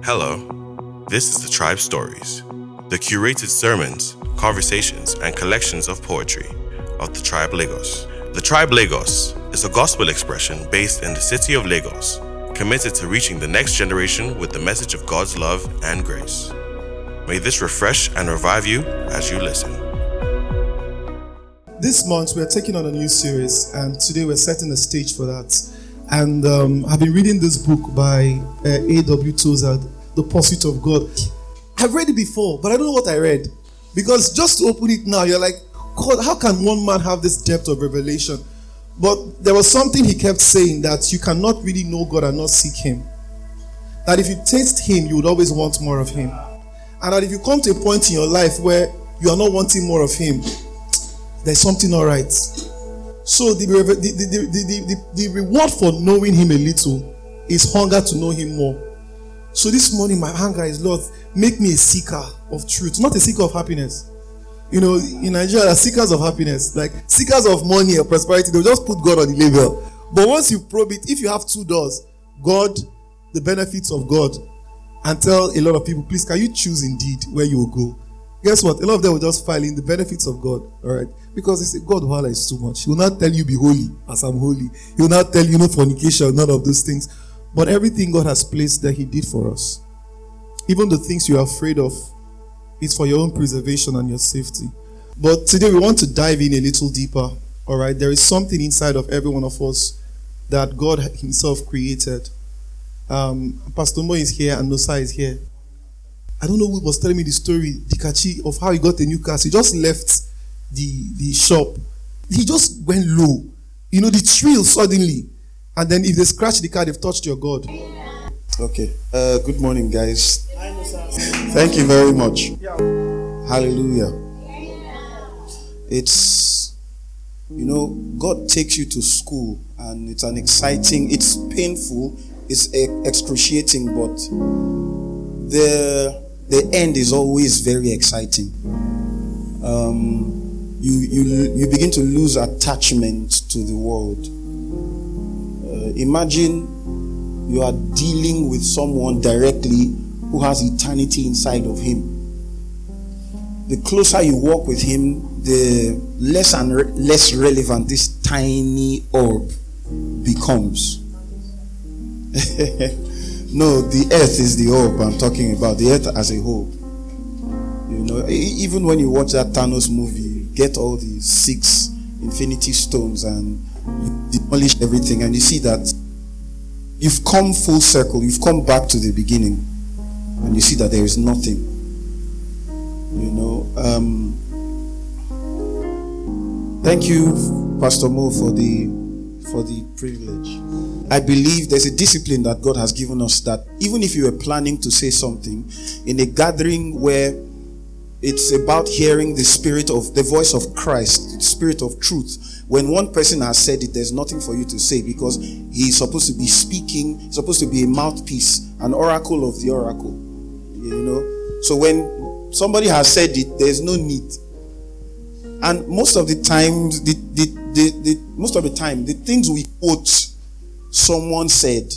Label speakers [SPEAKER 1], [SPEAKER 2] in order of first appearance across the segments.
[SPEAKER 1] Hello, this is the Tribe Stories, the curated sermons, conversations, and collections of poetry of the Tribe Lagos. The Tribe Lagos is a gospel expression based in the city of Lagos, committed to reaching the next generation with the message of God's love and grace. May this refresh and revive you as you listen.
[SPEAKER 2] This month we're taking on a new series, and today we're setting the stage for that. And um, I've been reading this book by uh, A.W. Tozer, The Pursuit of God. I've read it before, but I don't know what I read. Because just to open it now, you're like, God, how can one man have this depth of revelation? But there was something he kept saying that you cannot really know God and not seek Him. That if you taste Him, you would always want more of Him. And that if you come to a point in your life where you are not wanting more of Him, there's something not right. So the, the, the, the, reward for knowing him a little is hunger to know him more. So this morning, my hunger is, Lord, make me a seeker of truth, not a seeker of happiness. You know, in Nigeria, seekers of happiness, like seekers of money or prosperity. They'll just put God on the label. But once you probe it, if you have two doors, God, the benefits of God, and tell a lot of people, please, can you choose indeed where you will go? Guess what? A lot of them will just file in the benefits of God. All right. Because they say, God, Wahala is too much. He will not tell you be holy as I'm holy. He will not tell you no fornication, none of those things. But everything God has placed that He did for us. Even the things you're afraid of, is for your own preservation and your safety. But today we want to dive in a little deeper. All right. There is something inside of every one of us that God Himself created. Um, Pastor Mo is here and Nosa is here. I don't know who was telling me the story, Dikachi, of how he got a new car. He just left the, the shop. He just went low. You know, the thrill suddenly. And then if they scratch the car, they've touched your God.
[SPEAKER 3] Okay. Uh, good morning, guys. Thank you very much. Hallelujah. It's, you know, God takes you to school and it's an exciting, it's painful, it's excruciating, but the the end is always very exciting. Um, you, you, you begin to lose attachment to the world. Uh, imagine you are dealing with someone directly who has eternity inside of him. The closer you walk with him, the less and re- less relevant this tiny orb becomes. No, the earth is the orb I'm talking about, the earth as a whole. You know, even when you watch that Thanos movie, get all the six infinity stones and you demolish everything, and you see that you've come full circle, you've come back to the beginning, and you see that there is nothing. You know, um, thank you, Pastor Mo, for the for the privilege. I believe there's a discipline that God has given us that even if you are planning to say something in a gathering where it's about hearing the spirit of the voice of Christ, the spirit of truth. When one person has said it, there's nothing for you to say because he's supposed to be speaking, supposed to be a mouthpiece, an oracle of the oracle. You know? So when somebody has said it, there's no need. And most of the times, the, the, the, the most of the time, the things we quote someone said.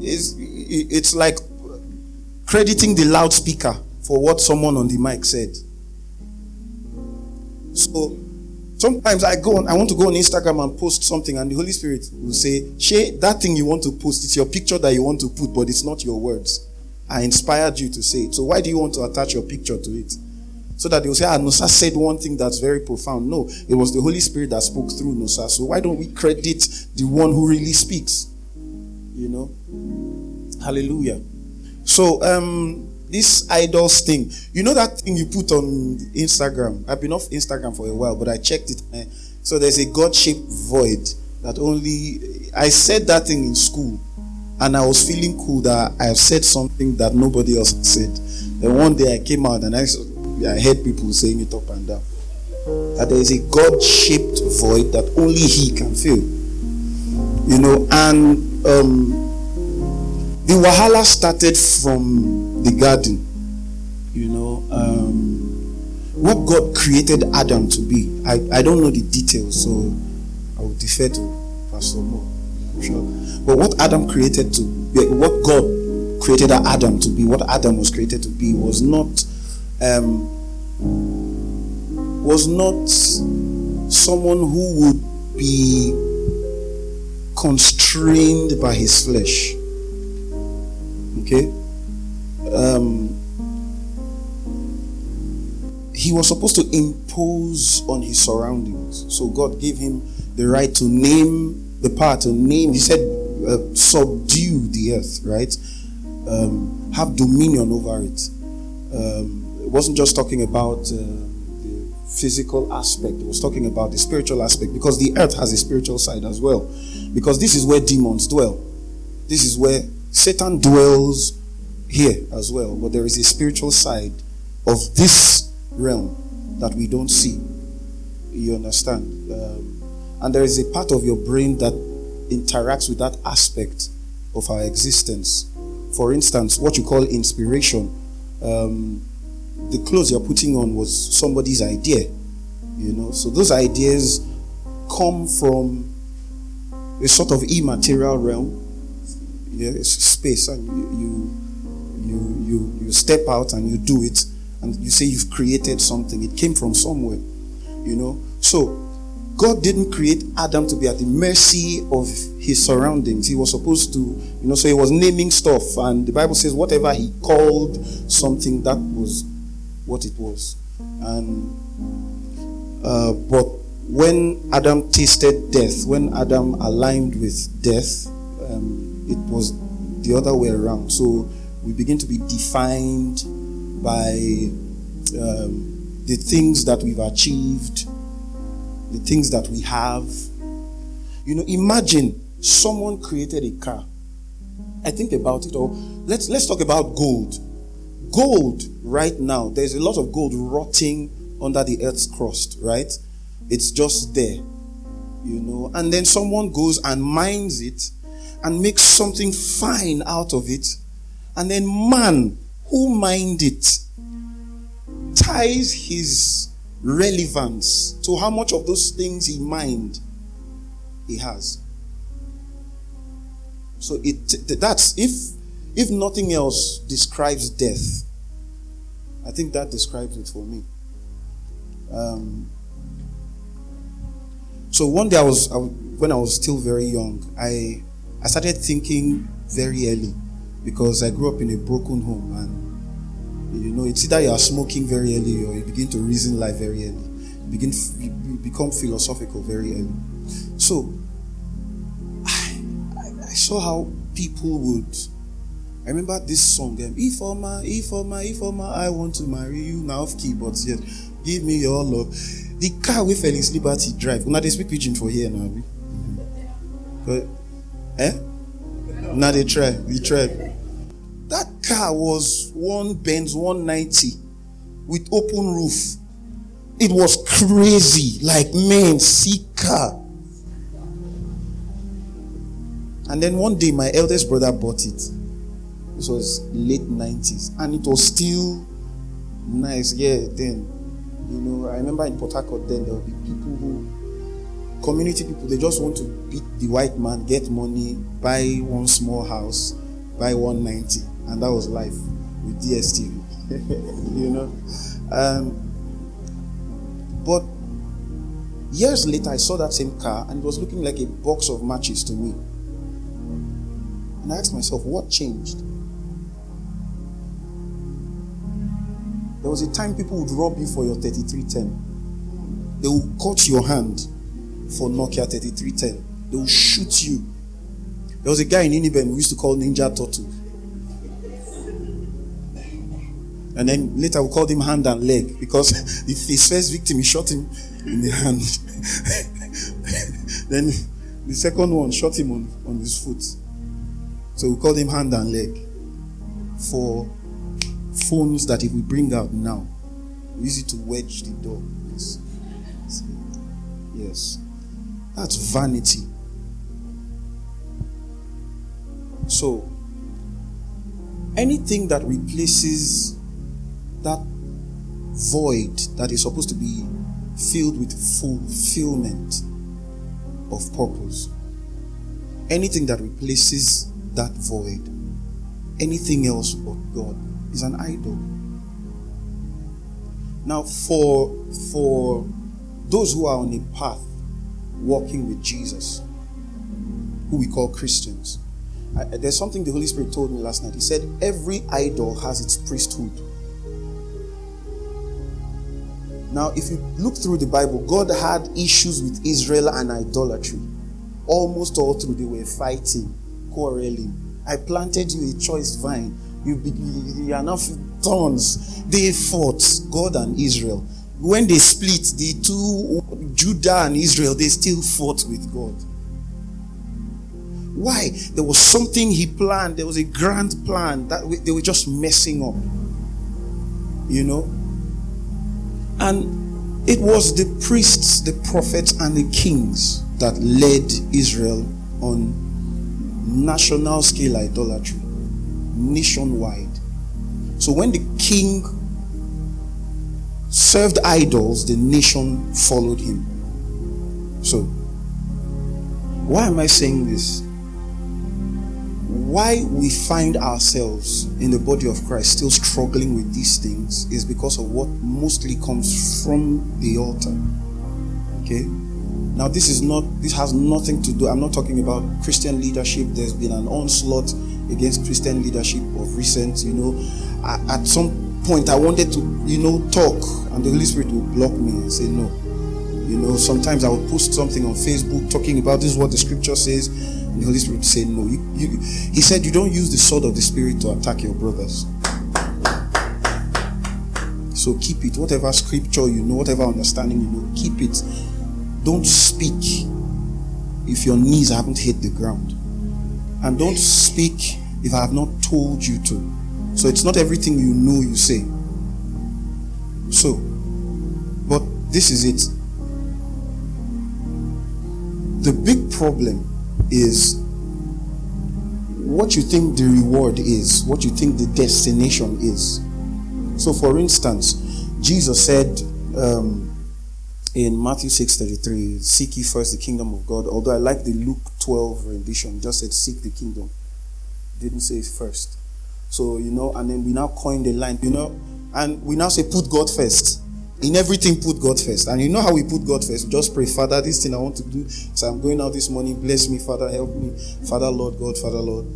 [SPEAKER 3] It's, it's like crediting the loudspeaker for what someone on the mic said. So sometimes I go on, I want to go on Instagram and post something, and the Holy Spirit will say, Shay, that thing you want to post, it's your picture that you want to put, but it's not your words. I inspired you to say it. So why do you want to attach your picture to it? So that they will say, ah, Nosa said one thing that's very profound. No, it was the Holy Spirit that spoke through Nosa. So why don't we credit the one who really speaks? You know? Hallelujah. So, um, this idols thing, you know that thing you put on Instagram? I've been off Instagram for a while, but I checked it. Eh? So there's a God shaped void that only I said that thing in school, and I was feeling cool that I have said something that nobody else said. Then one day I came out and I I heard people saying it up and down. That there is a God shaped void that only He can fill. You know, and um, the Wahala started from the garden. You know, um, what God created Adam to be. I, I don't know the details, so I will defer to Pastor Mo. Sure. But what Adam created to, be, what God created Adam to be, what Adam was created to be, was not um, was not someone who would be constrained by his flesh. Okay? Um, he was supposed to impose on his surroundings. So God gave him the right to name the power to name. He said, uh, subdue the earth, right? Um, have dominion over it. Um, it wasn't just talking about uh, the physical aspect, it was talking about the spiritual aspect because the earth has a spiritual side as well. Because this is where demons dwell. This is where Satan dwells here as well. But there is a spiritual side of this realm that we don't see. You understand? Um, and there is a part of your brain that interacts with that aspect of our existence. For instance, what you call inspiration. Um, the clothes you're putting on was somebody's idea. You know, so those ideas come from a sort of immaterial realm. Yeah, space, and you you you you, you step out and you do it, and you say you've created something. It came from somewhere. You know, so God didn't create Adam to be at the mercy of his surroundings. He was supposed to, you know, so he was naming stuff. And the Bible says, whatever he called something, that was what it was. And, uh, but when Adam tasted death, when Adam aligned with death, um, it was the other way around. So we begin to be defined by um, the things that we've achieved the things that we have. You know, imagine someone created a car. I think about it all. Let's let's talk about gold. Gold right now, there's a lot of gold rotting under the earth's crust, right? It's just there. You know, and then someone goes and mines it and makes something fine out of it. And then man who mind it ties his relevance to how much of those things he mind he has. So it that's if if nothing else describes death, I think that describes it for me. Um, so one day I was, I, when I was still very young, I I started thinking very early because I grew up in a broken home and you know, it's either you are smoking very early or you begin to reason life very early. You begin you become philosophical very early. So I, I saw how people would. I remember this song, um, Ifeoma, Ifeoma, Ifeoma, I want to marry you now of key, but yet give me your love. The car with Felix Liberty drive. Now they speak pidgin for here now. But, eh? Now they try, they try. Car was one Benz 190 with open roof. It was crazy, like man, see car. And then one day, my eldest brother bought it. This was late 90s, and it was still nice. Yeah, then, you know, I remember in Port Harcourt, then there would be people who, community people, they just want to beat the white man, get money, buy one small house, buy 190 and that was life with DSTV. you know, um, but years later, I saw that same car, and it was looking like a box of matches to me. And I asked myself, what changed? There was a time people would rob you for your 3310. They will cut your hand for Nokia 3310. They will shoot you. There was a guy in Iniben we used to call Ninja Turtle. And then later we called him hand and leg because his first victim, he shot him in the hand. then the second one shot him on, on his foot. So we called him hand and leg for phones that if we bring out now, it to wedge the door. Yes. Yes. That's vanity. So, anything that replaces that void that is supposed to be filled with fulfillment of purpose. Anything that replaces that void anything else but God is an idol. Now, for for those who are on a path walking with Jesus, who we call Christians, I, there's something the Holy Spirit told me last night. He said, Every idol has its priesthood. Now, if you look through the Bible, God had issues with Israel and idolatry. Almost all through, they were fighting, quarreling. I planted you a choice vine. You, be, you are now thorns. They fought, God and Israel. When they split, the two, Judah and Israel, they still fought with God. Why? There was something he planned. There was a grand plan that they were just messing up. You know? And it was the priests, the prophets, and the kings that led Israel on national scale idolatry, nationwide. So when the king served idols, the nation followed him. So, why am I saying this? Why we find ourselves in the body of Christ still struggling with these things is because of what mostly comes from the altar. Okay? Now, this is not, this has nothing to do, I'm not talking about Christian leadership. There's been an onslaught against Christian leadership of recent, you know. At some point, I wanted to, you know, talk, and the Holy Spirit would block me and say, no. You know, sometimes I will post something on Facebook talking about this is what the scripture says and the Holy Spirit said, No. You, you, he said, You don't use the sword of the Spirit to attack your brothers. So keep it. Whatever scripture you know, whatever understanding you know, keep it. Don't speak if your knees haven't hit the ground. And don't speak if I have not told you to. So it's not everything you know you say. So, but this is it. The big problem is what you think the reward is, what you think the destination is. So, for instance, Jesus said um, in Matthew 6:33, "Seek ye first the kingdom of God." Although I like the Luke 12 rendition, just said, "Seek the kingdom." Didn't say first. So you know, and then we now coin the line, you know, and we now say, "Put God first." In everything put god first. And you know how we put god first? Just pray father this thing i want to do so i'm going out this morning. Bless me father help me. Father lord god father lord.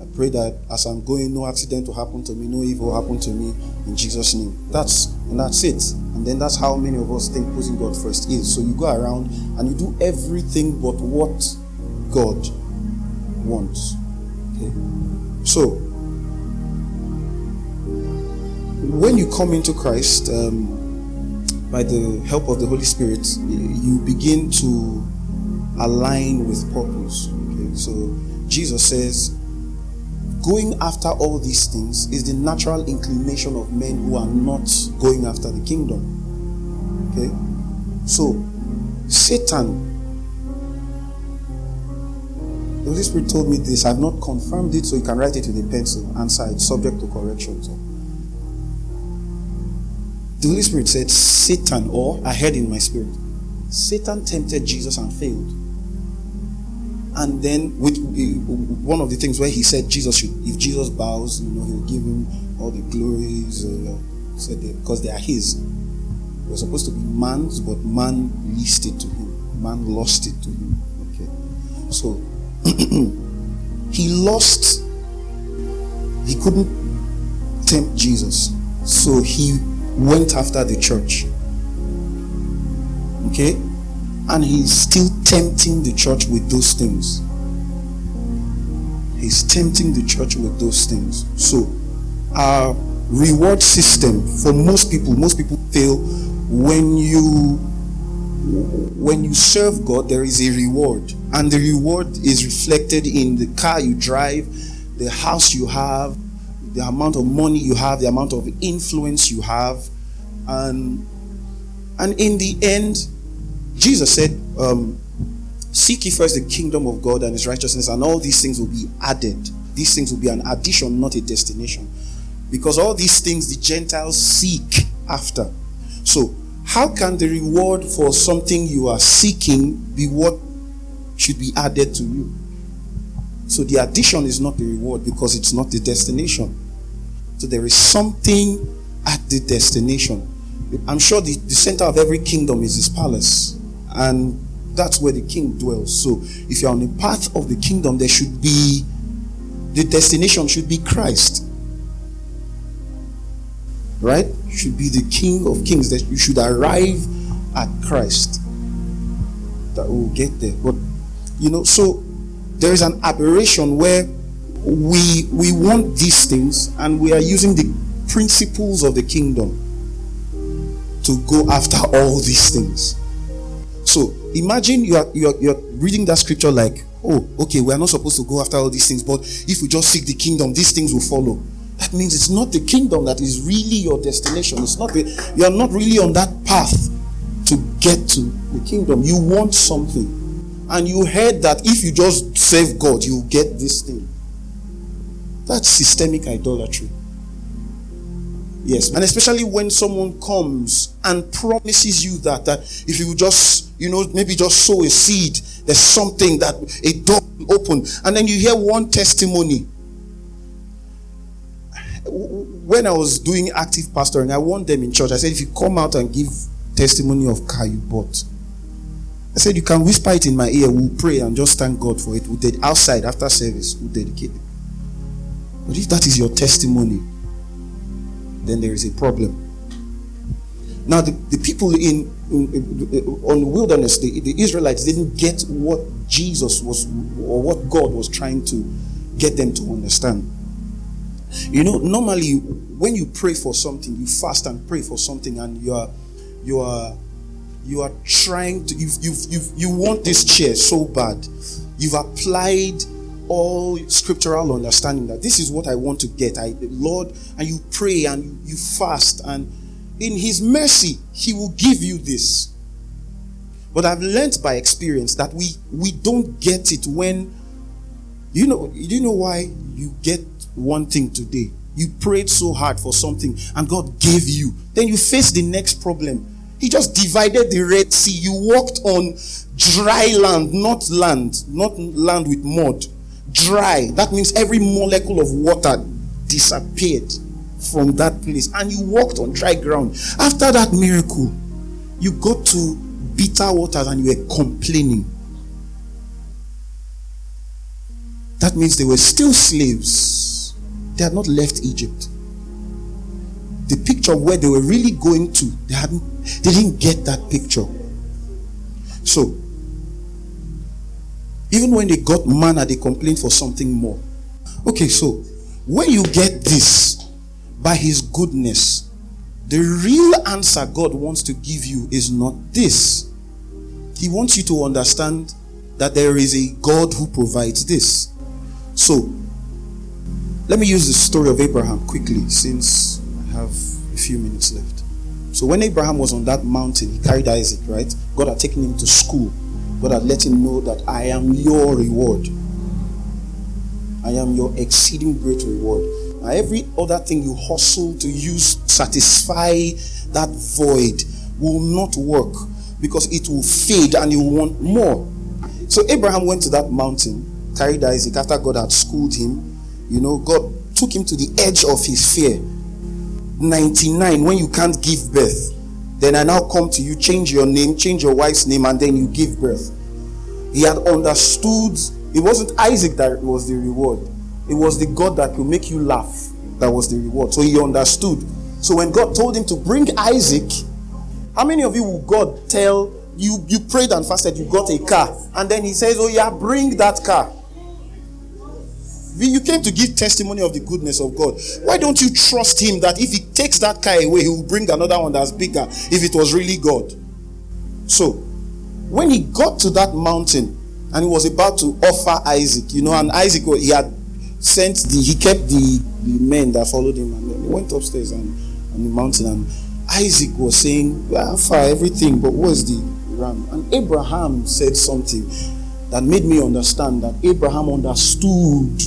[SPEAKER 3] I pray that as i'm going no accident will happen to me no evil will happen to me in jesus name. That's and that's it. And then that's how many of us think putting god first is. So you go around and you do everything but what god wants. Okay? So when you come into christ um, by the help of the Holy Spirit, you begin to align with purpose. Okay, so Jesus says, going after all these things is the natural inclination of men who are not going after the kingdom. Okay, so Satan. The Holy Spirit told me this. I've not confirmed it, so you can write it with a pencil. Answer it, subject to corrections. The Holy Spirit said, Satan, or I heard in my spirit, Satan tempted Jesus and failed. And then, with one of the things where he said, Jesus should, if Jesus bows, you know, he'll give him all the glories, uh, said because they are his. It was supposed to be man's, but man leased it to him. Man lost it to him. Okay. So, he lost, he couldn't tempt Jesus. So he went after the church. Okay? And he's still tempting the church with those things. He's tempting the church with those things. So, our reward system for most people, most people fail when you when you serve God, there is a reward, and the reward is reflected in the car you drive, the house you have, the amount of money you have, the amount of influence you have, and and in the end, Jesus said, um, "Seek ye first the kingdom of God and His righteousness, and all these things will be added. These things will be an addition, not a destination, because all these things the Gentiles seek after. So, how can the reward for something you are seeking be what should be added to you? So the addition is not the reward because it's not the destination. So there is something at the destination. I'm sure the, the center of every kingdom is his palace. And that's where the king dwells. So if you're on the path of the kingdom, there should be the destination should be Christ. Right? Should be the King of Kings. That you should arrive at Christ. That will get there. But you know, so there is an aberration where we we want these things and we are using the principles of the kingdom to go after all these things. So imagine you are you are, you are reading that scripture like, oh, okay, we are not supposed to go after all these things, but if we just seek the kingdom, these things will follow. That means it's not the kingdom that is really your destination. It's not the, you are not really on that path to get to the kingdom. You want something. And you heard that if you just save God, you get this thing. That's systemic idolatry. Yes, and especially when someone comes and promises you that that if you just, you know, maybe just sow a seed, there's something that a door will open, and then you hear one testimony. When I was doing active pastoring, I warned them in church. I said, if you come out and give testimony of car you bought, I said you can whisper it in my ear. We'll pray and just thank God for it. We'll did outside after service. We'll dedicate it. But if that is your testimony, then there is a problem. Now, the, the people in, in, in, uh, on the wilderness, the, the Israelites didn't get what Jesus was or what God was trying to get them to understand. You know, normally when you pray for something, you fast and pray for something, and you are you are you are trying to you you you you want this chair so bad. You've applied all scriptural understanding that this is what I want to get. I Lord, and you pray and you fast, and in His mercy, He will give you this. But I've learned by experience that we we don't get it when you know you know why you get one thing today. You prayed so hard for something and God gave you. Then you face the next problem. He just divided the Red Sea. You walked on dry land, not land, not land with mud dry. That means every molecule of water disappeared from that place and you walked on dry ground. After that miracle, you got to bitter waters and you were complaining. That means they were still slaves. They had not left Egypt. The picture where they were really going to, they hadn't they didn't get that picture. So even when they got manna, they complained for something more. Okay, so when you get this by His goodness, the real answer God wants to give you is not this. He wants you to understand that there is a God who provides this. So, let me use the story of Abraham quickly since few minutes left. So, when Abraham was on that mountain, he carried Isaac, right? God had taken him to school God had let him know that I am your reward. I am your exceeding great reward. Now, every other thing you hustle to use satisfy that void will not work because it will fade and you want more. So Abraham went to that mountain, carried Isaac after God had schooled him. You know, God took him to the edge of his fear. 99, when you can't give birth, then I now come to you, change your name, change your wife's name, and then you give birth. He had understood it wasn't Isaac that was the reward, it was the God that could make you laugh that was the reward. So he understood. So when God told him to bring Isaac, how many of you will God tell you you prayed and fasted, you got a car, and then he says, Oh, yeah, bring that car. You came to give testimony of the goodness of God. Why don't you trust Him that if He takes that car away, He will bring another one that's bigger if it was really God? So, when he got to that mountain and he was about to offer Isaac, you know, and Isaac, he had sent the, he kept the, the men that followed him and then he went upstairs and on the mountain and Isaac was saying, well, far everything, but what's the ram? And Abraham said something that made me understand that Abraham understood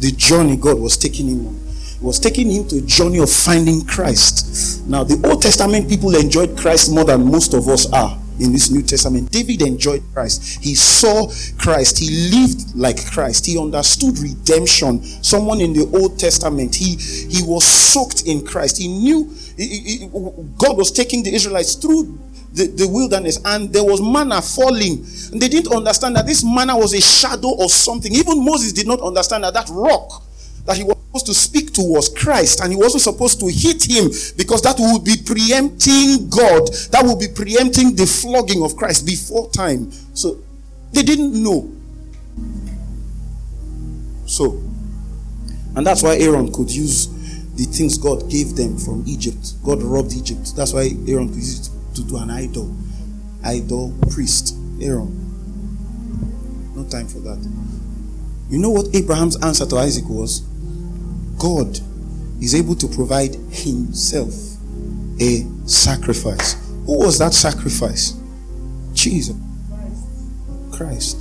[SPEAKER 3] the journey God was taking him on. He was taking him to a journey of finding Christ. Now, the Old Testament people enjoyed Christ more than most of us are in this New Testament. David enjoyed Christ. He saw Christ. He lived like Christ. He understood redemption. Someone in the Old Testament, he he was soaked in Christ. He knew he, he, God was taking the Israelites through the, the wilderness and there was manna falling. And they didn't understand that this manna was a shadow of something. Even Moses did not understand that that rock that he was supposed to speak to was Christ, and he wasn't supposed to hit him because that would be preempting God, that would be preempting the flogging of Christ before time. So they didn't know. So, and that's why Aaron could use the things God gave them from Egypt. God robbed Egypt. That's why Aaron could use it to do an idol. Idol priest. Aaron. No time for that. You know what Abraham's answer to Isaac was? God is able to provide himself a sacrifice. Who was that sacrifice? Jesus Christ.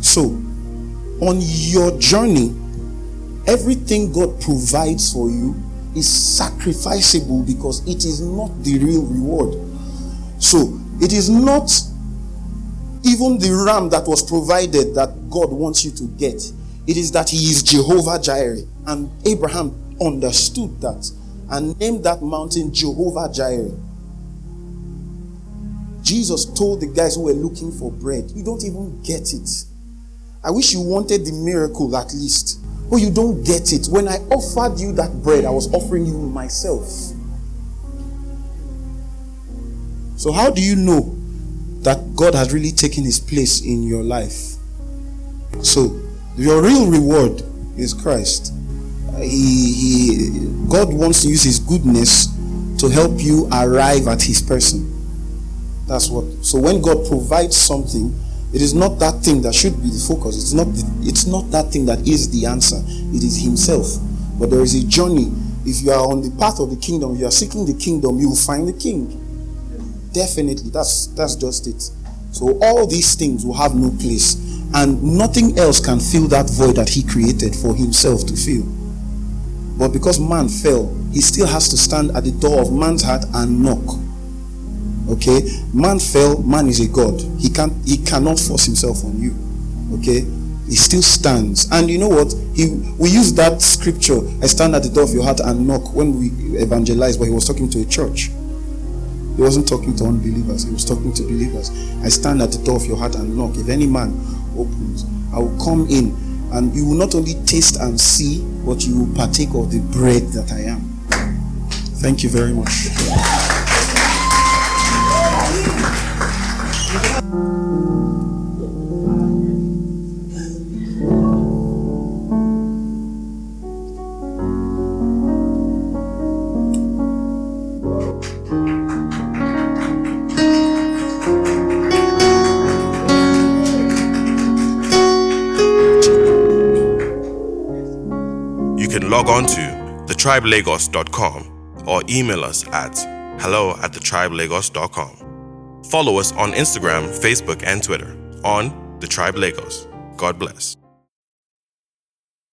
[SPEAKER 3] So, on your journey, everything God provides for you is sacrificable because it is not the real reward. So, it is not even the ram that was provided that God wants you to get. It is that He is Jehovah Jireh. And Abraham understood that and named that mountain Jehovah Jireh. Jesus told the guys who were looking for bread, You don't even get it. I wish you wanted the miracle at least. But you don't get it. When I offered you that bread, I was offering you myself. So, how do you know that God has really taken his place in your life? So, your real reward is Christ. He, he, God wants to use his goodness to help you arrive at his person. That's what. So, when God provides something, it is not that thing that should be the focus. It's not. The, it's not that thing that is the answer. It is Himself. But there is a journey. If you are on the path of the kingdom, if you are seeking the kingdom, you will find the King. Definitely, that's that's just it. So all these things will have no place, and nothing else can fill that void that He created for Himself to fill. But because man fell, He still has to stand at the door of man's heart and knock. Okay, man fell, man is a god. He can't he cannot force himself on you. Okay, he still stands. And you know what? He we use that scripture, I stand at the door of your heart and knock when we evangelize, but he was talking to a church. He wasn't talking to unbelievers, he was talking to believers. I stand at the door of your heart and knock. If any man opens, I will come in and you will not only taste and see, but you will partake of the bread that I am. Thank you very much.
[SPEAKER 1] Log on to thetribelagos.com or email us at hello at thetribelagos.com. Follow us on Instagram, Facebook, and Twitter on The Tribe Lagos. God bless.